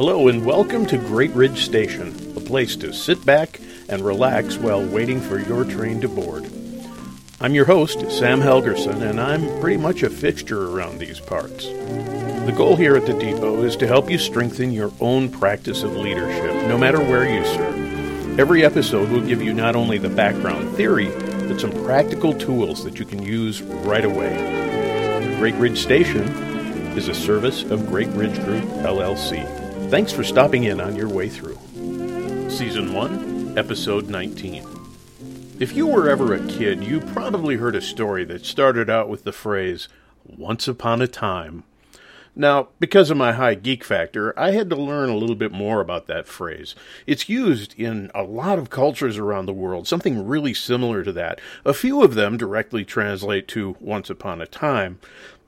Hello and welcome to Great Ridge Station, a place to sit back and relax while waiting for your train to board. I'm your host, Sam Helgerson, and I'm pretty much a fixture around these parts. The goal here at the depot is to help you strengthen your own practice of leadership, no matter where you serve. Every episode will give you not only the background theory, but some practical tools that you can use right away. Great Ridge Station is a service of Great Ridge Group, LLC. Thanks for stopping in on your way through. Season 1, Episode 19. If you were ever a kid, you probably heard a story that started out with the phrase, Once Upon a Time. Now, because of my high geek factor, I had to learn a little bit more about that phrase. It's used in a lot of cultures around the world, something really similar to that. A few of them directly translate to Once Upon a Time,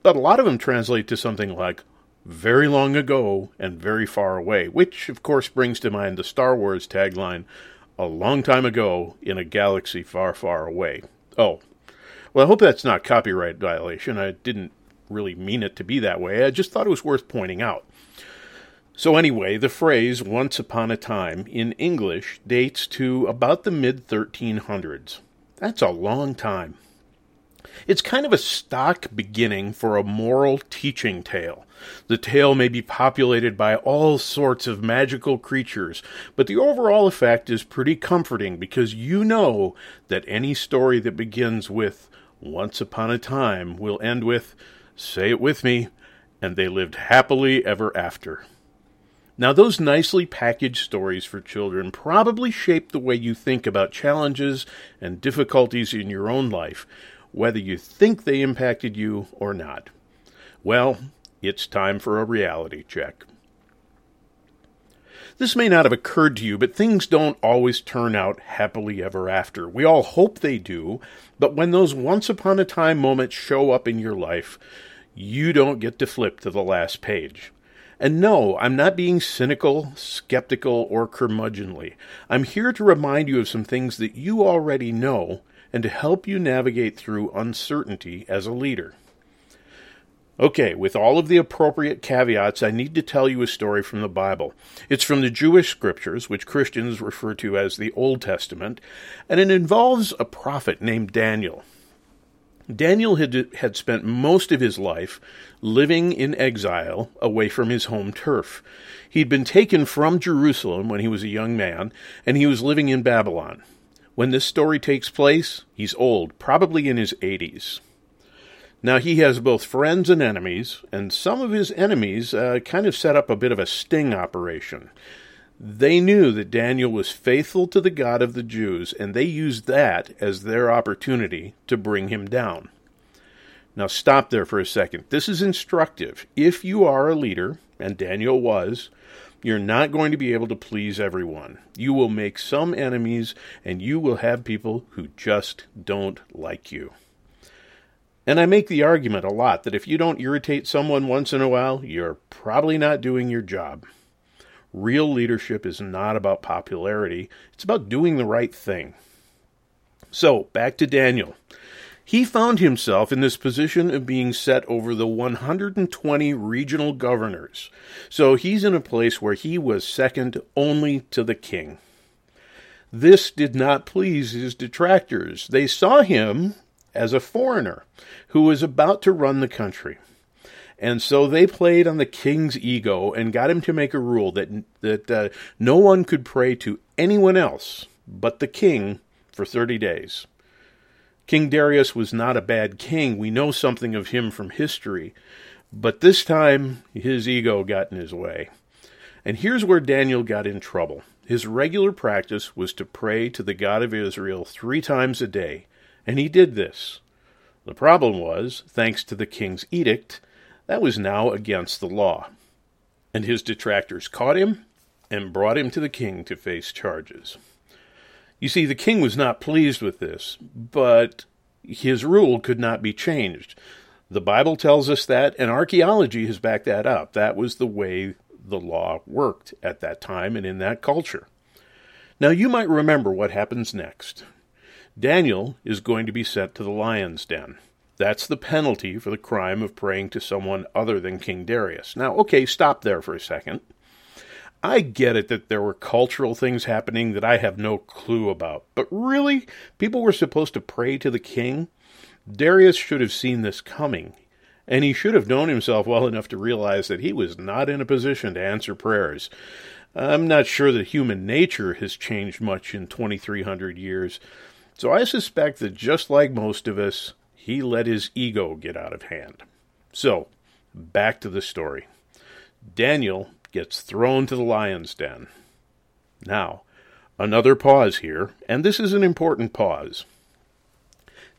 but a lot of them translate to something like very long ago and very far away, which of course brings to mind the Star Wars tagline, a long time ago in a galaxy far, far away. Oh, well, I hope that's not copyright violation. I didn't really mean it to be that way. I just thought it was worth pointing out. So, anyway, the phrase once upon a time in English dates to about the mid 1300s. That's a long time. It's kind of a stock beginning for a moral teaching tale. The tale may be populated by all sorts of magical creatures, but the overall effect is pretty comforting because you know that any story that begins with once upon a time will end with, say it with me, and they lived happily ever after. Now, those nicely packaged stories for children probably shape the way you think about challenges and difficulties in your own life, whether you think they impacted you or not. Well, it's time for a reality check. This may not have occurred to you, but things don't always turn out happily ever after. We all hope they do, but when those once upon a time moments show up in your life, you don't get to flip to the last page. And no, I'm not being cynical, skeptical, or curmudgeonly. I'm here to remind you of some things that you already know and to help you navigate through uncertainty as a leader. Okay, with all of the appropriate caveats, I need to tell you a story from the Bible. It's from the Jewish scriptures, which Christians refer to as the Old Testament, and it involves a prophet named Daniel. Daniel had, had spent most of his life living in exile away from his home turf. He'd been taken from Jerusalem when he was a young man, and he was living in Babylon. When this story takes place, he's old, probably in his 80s. Now, he has both friends and enemies, and some of his enemies uh, kind of set up a bit of a sting operation. They knew that Daniel was faithful to the God of the Jews, and they used that as their opportunity to bring him down. Now, stop there for a second. This is instructive. If you are a leader, and Daniel was, you're not going to be able to please everyone. You will make some enemies, and you will have people who just don't like you. And I make the argument a lot that if you don't irritate someone once in a while, you're probably not doing your job. Real leadership is not about popularity, it's about doing the right thing. So, back to Daniel. He found himself in this position of being set over the 120 regional governors. So he's in a place where he was second only to the king. This did not please his detractors. They saw him as a foreigner who was about to run the country. And so they played on the king's ego and got him to make a rule that that uh, no one could pray to anyone else but the king for 30 days. King Darius was not a bad king. We know something of him from history. But this time, his ego got in his way. And here's where Daniel got in trouble. His regular practice was to pray to the God of Israel three times a day, and he did this. The problem was, thanks to the king's edict, that was now against the law. And his detractors caught him and brought him to the king to face charges. You see, the king was not pleased with this, but his rule could not be changed. The Bible tells us that, and archaeology has backed that up. That was the way the law worked at that time and in that culture. Now, you might remember what happens next. Daniel is going to be sent to the lion's den. That's the penalty for the crime of praying to someone other than King Darius. Now, okay, stop there for a second. I get it that there were cultural things happening that I have no clue about, but really, people were supposed to pray to the king? Darius should have seen this coming, and he should have known himself well enough to realize that he was not in a position to answer prayers. I'm not sure that human nature has changed much in 2300 years, so I suspect that just like most of us, he let his ego get out of hand. So, back to the story. Daniel gets thrown to the lion's den. Now, another pause here, and this is an important pause.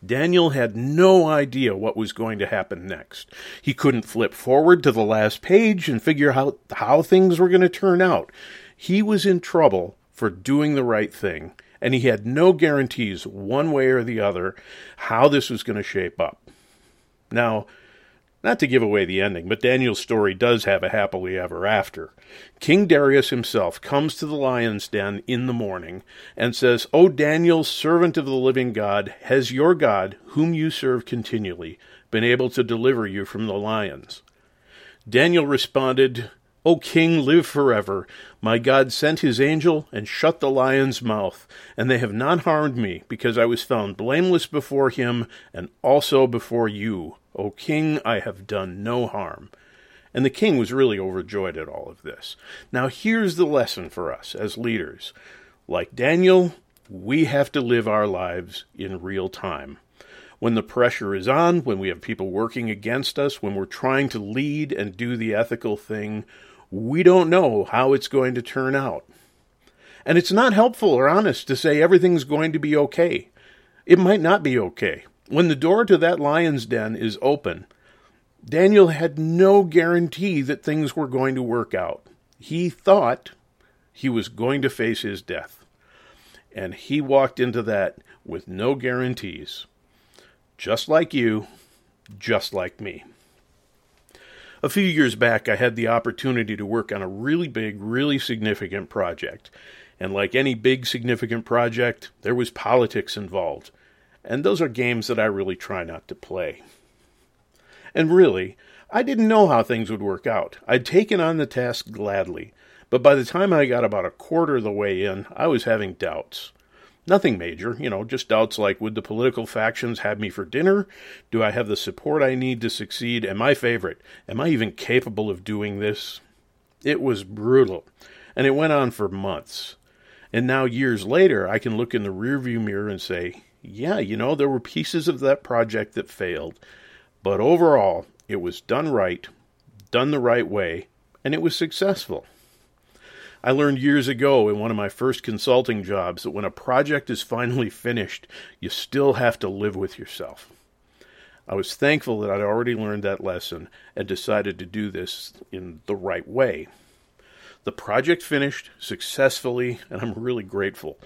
Daniel had no idea what was going to happen next. He couldn't flip forward to the last page and figure out how things were going to turn out. He was in trouble for doing the right thing, and he had no guarantees one way or the other how this was going to shape up. Now, not to give away the ending, but Daniel's story does have a happily ever after. King Darius himself comes to the lion's den in the morning and says, O Daniel, servant of the living God, has your God, whom you serve continually, been able to deliver you from the lions? Daniel responded, O king, live forever. My God sent his angel and shut the lion's mouth, and they have not harmed me, because I was found blameless before him and also before you. O king, I have done no harm. And the king was really overjoyed at all of this. Now, here's the lesson for us as leaders. Like Daniel, we have to live our lives in real time. When the pressure is on, when we have people working against us, when we're trying to lead and do the ethical thing, we don't know how it's going to turn out. And it's not helpful or honest to say everything's going to be okay. It might not be okay. When the door to that lion's den is open, Daniel had no guarantee that things were going to work out. He thought he was going to face his death. And he walked into that with no guarantees. Just like you, just like me. A few years back, I had the opportunity to work on a really big, really significant project. And like any big, significant project, there was politics involved. And those are games that I really try not to play. And really, I didn't know how things would work out. I'd taken on the task gladly, but by the time I got about a quarter of the way in, I was having doubts. Nothing major, you know, just doubts like would the political factions have me for dinner? Do I have the support I need to succeed? And my favorite, am I even capable of doing this? It was brutal, and it went on for months. And now, years later, I can look in the rearview mirror and say, yeah, you know, there were pieces of that project that failed, but overall, it was done right, done the right way, and it was successful. I learned years ago in one of my first consulting jobs that when a project is finally finished, you still have to live with yourself. I was thankful that I'd already learned that lesson and decided to do this in the right way. The project finished successfully, and I'm really grateful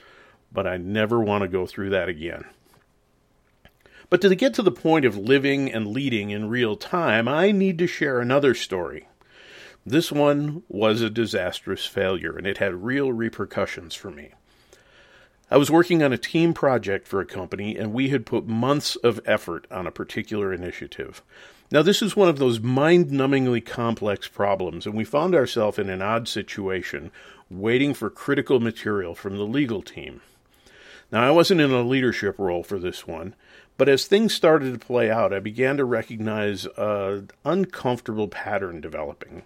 but I never want to go through that again. But to get to the point of living and leading in real time, I need to share another story. This one was a disastrous failure, and it had real repercussions for me. I was working on a team project for a company, and we had put months of effort on a particular initiative. Now, this is one of those mind numbingly complex problems, and we found ourselves in an odd situation, waiting for critical material from the legal team. Now, I wasn't in a leadership role for this one, but as things started to play out, I began to recognize an uncomfortable pattern developing.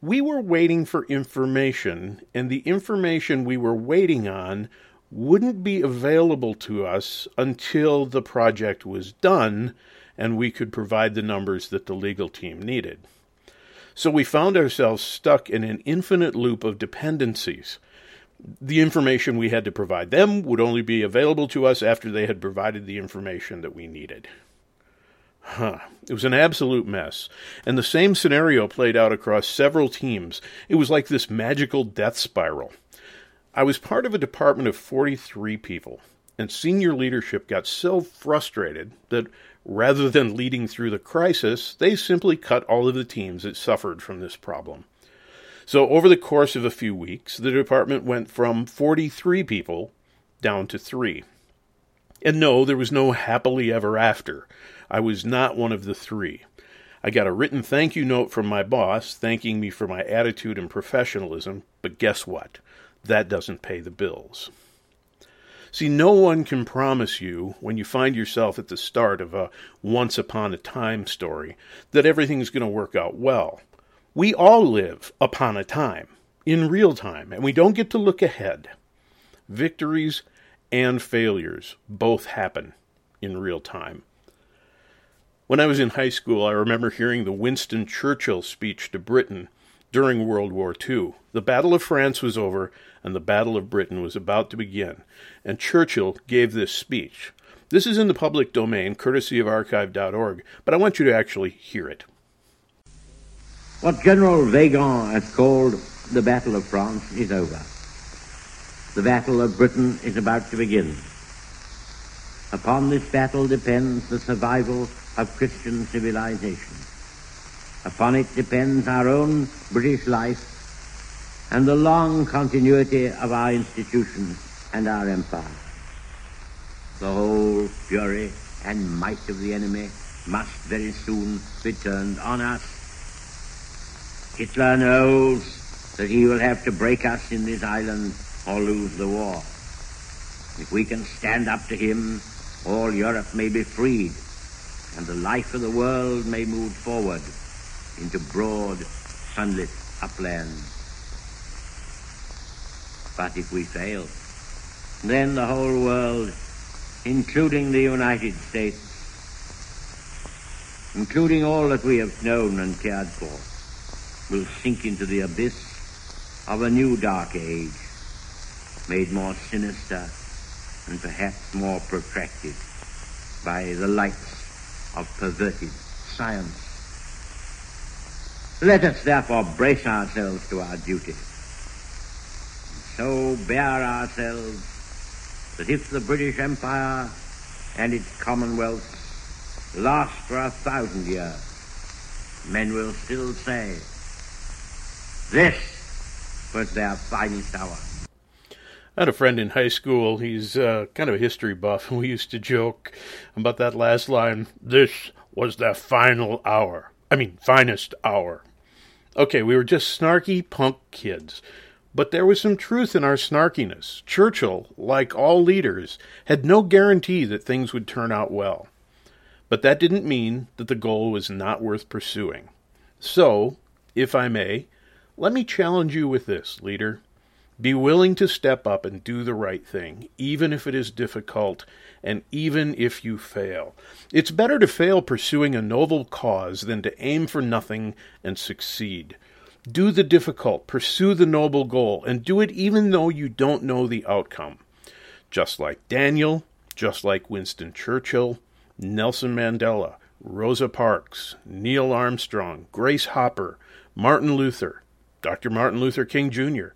We were waiting for information, and the information we were waiting on wouldn't be available to us until the project was done and we could provide the numbers that the legal team needed. So we found ourselves stuck in an infinite loop of dependencies the information we had to provide them would only be available to us after they had provided the information that we needed. Huh. It was an absolute mess. And the same scenario played out across several teams. It was like this magical death spiral. I was part of a department of 43 people, and senior leadership got so frustrated that rather than leading through the crisis, they simply cut all of the teams that suffered from this problem. So, over the course of a few weeks, the department went from 43 people down to three. And no, there was no happily ever after. I was not one of the three. I got a written thank you note from my boss thanking me for my attitude and professionalism, but guess what? That doesn't pay the bills. See, no one can promise you when you find yourself at the start of a once upon a time story that everything's going to work out well. We all live upon a time, in real time, and we don't get to look ahead. Victories and failures both happen in real time. When I was in high school, I remember hearing the Winston Churchill speech to Britain during World War II. The Battle of France was over, and the Battle of Britain was about to begin, and Churchill gave this speech. This is in the public domain, courtesy of archive.org, but I want you to actually hear it. What General Weygand has called the Battle of France is over. The Battle of Britain is about to begin. Upon this battle depends the survival of Christian civilization. Upon it depends our own British life and the long continuity of our institutions and our empire. The whole fury and might of the enemy must very soon be turned on us. Hitler knows that he will have to break us in this island or lose the war. If we can stand up to him, all Europe may be freed, and the life of the world may move forward into broad, sunlit uplands. But if we fail, then the whole world, including the United States, including all that we have known and cared for, will sink into the abyss of a new dark age, made more sinister and perhaps more protracted by the lights of perverted science. Let us therefore brace ourselves to our duty and so bear ourselves that if the British Empire and its Commonwealth last for a thousand years, men will still say, this was their finest hour. Had a friend in high school. He's uh, kind of a history buff, and we used to joke about that last line. This was the final hour. I mean, finest hour. Okay, we were just snarky punk kids. But there was some truth in our snarkiness. Churchill, like all leaders, had no guarantee that things would turn out well. But that didn't mean that the goal was not worth pursuing. So, if I may, let me challenge you with this, leader. Be willing to step up and do the right thing, even if it is difficult and even if you fail. It's better to fail pursuing a noble cause than to aim for nothing and succeed. Do the difficult, pursue the noble goal, and do it even though you don't know the outcome. Just like Daniel, just like Winston Churchill, Nelson Mandela, Rosa Parks, Neil Armstrong, Grace Hopper, Martin Luther, Dr. Martin Luther King Jr.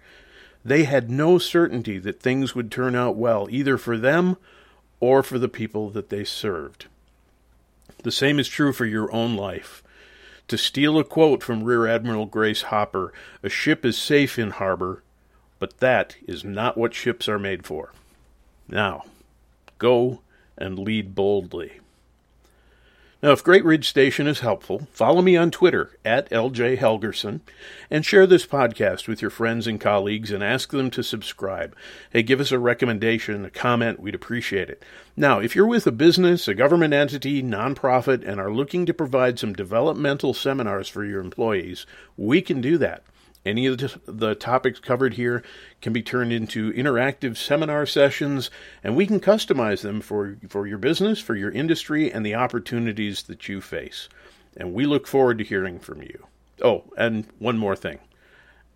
They had no certainty that things would turn out well, either for them or for the people that they served. The same is true for your own life. To steal a quote from Rear Admiral Grace Hopper, a ship is safe in harbor, but that is not what ships are made for. Now, go and lead boldly. Now, if Great Ridge Station is helpful, follow me on Twitter at LJ Helgerson and share this podcast with your friends and colleagues and ask them to subscribe. Hey, give us a recommendation, a comment, we'd appreciate it. Now, if you're with a business, a government entity, nonprofit, and are looking to provide some developmental seminars for your employees, we can do that. Any of the topics covered here can be turned into interactive seminar sessions, and we can customize them for, for your business, for your industry, and the opportunities that you face. And we look forward to hearing from you. Oh, and one more thing.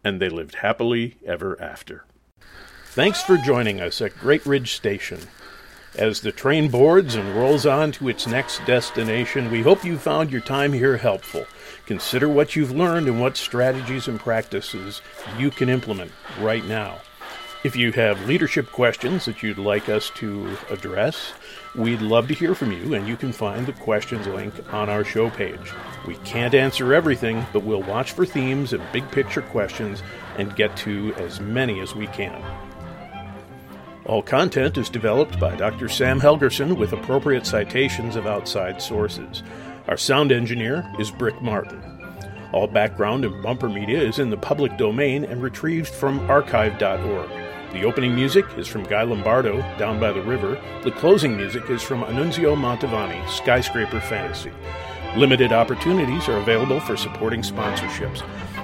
And they lived happily ever after. Thanks for joining us at Great Ridge Station. As the train boards and rolls on to its next destination, we hope you found your time here helpful. Consider what you've learned and what strategies and practices you can implement right now. If you have leadership questions that you'd like us to address, we'd love to hear from you, and you can find the questions link on our show page. We can't answer everything, but we'll watch for themes and big picture questions and get to as many as we can. All content is developed by Dr. Sam Helgerson with appropriate citations of outside sources. Our sound engineer is Brick Martin. All background and bumper media is in the public domain and retrieved from archive.org. The opening music is from Guy Lombardo, Down by the River. The closing music is from Annunzio Mantovani, Skyscraper Fantasy. Limited opportunities are available for supporting sponsorships.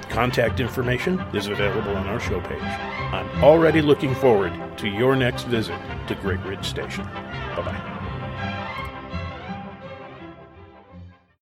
Contact information is available on our show page. I'm already looking forward to your next visit to Great Ridge Station. Bye bye.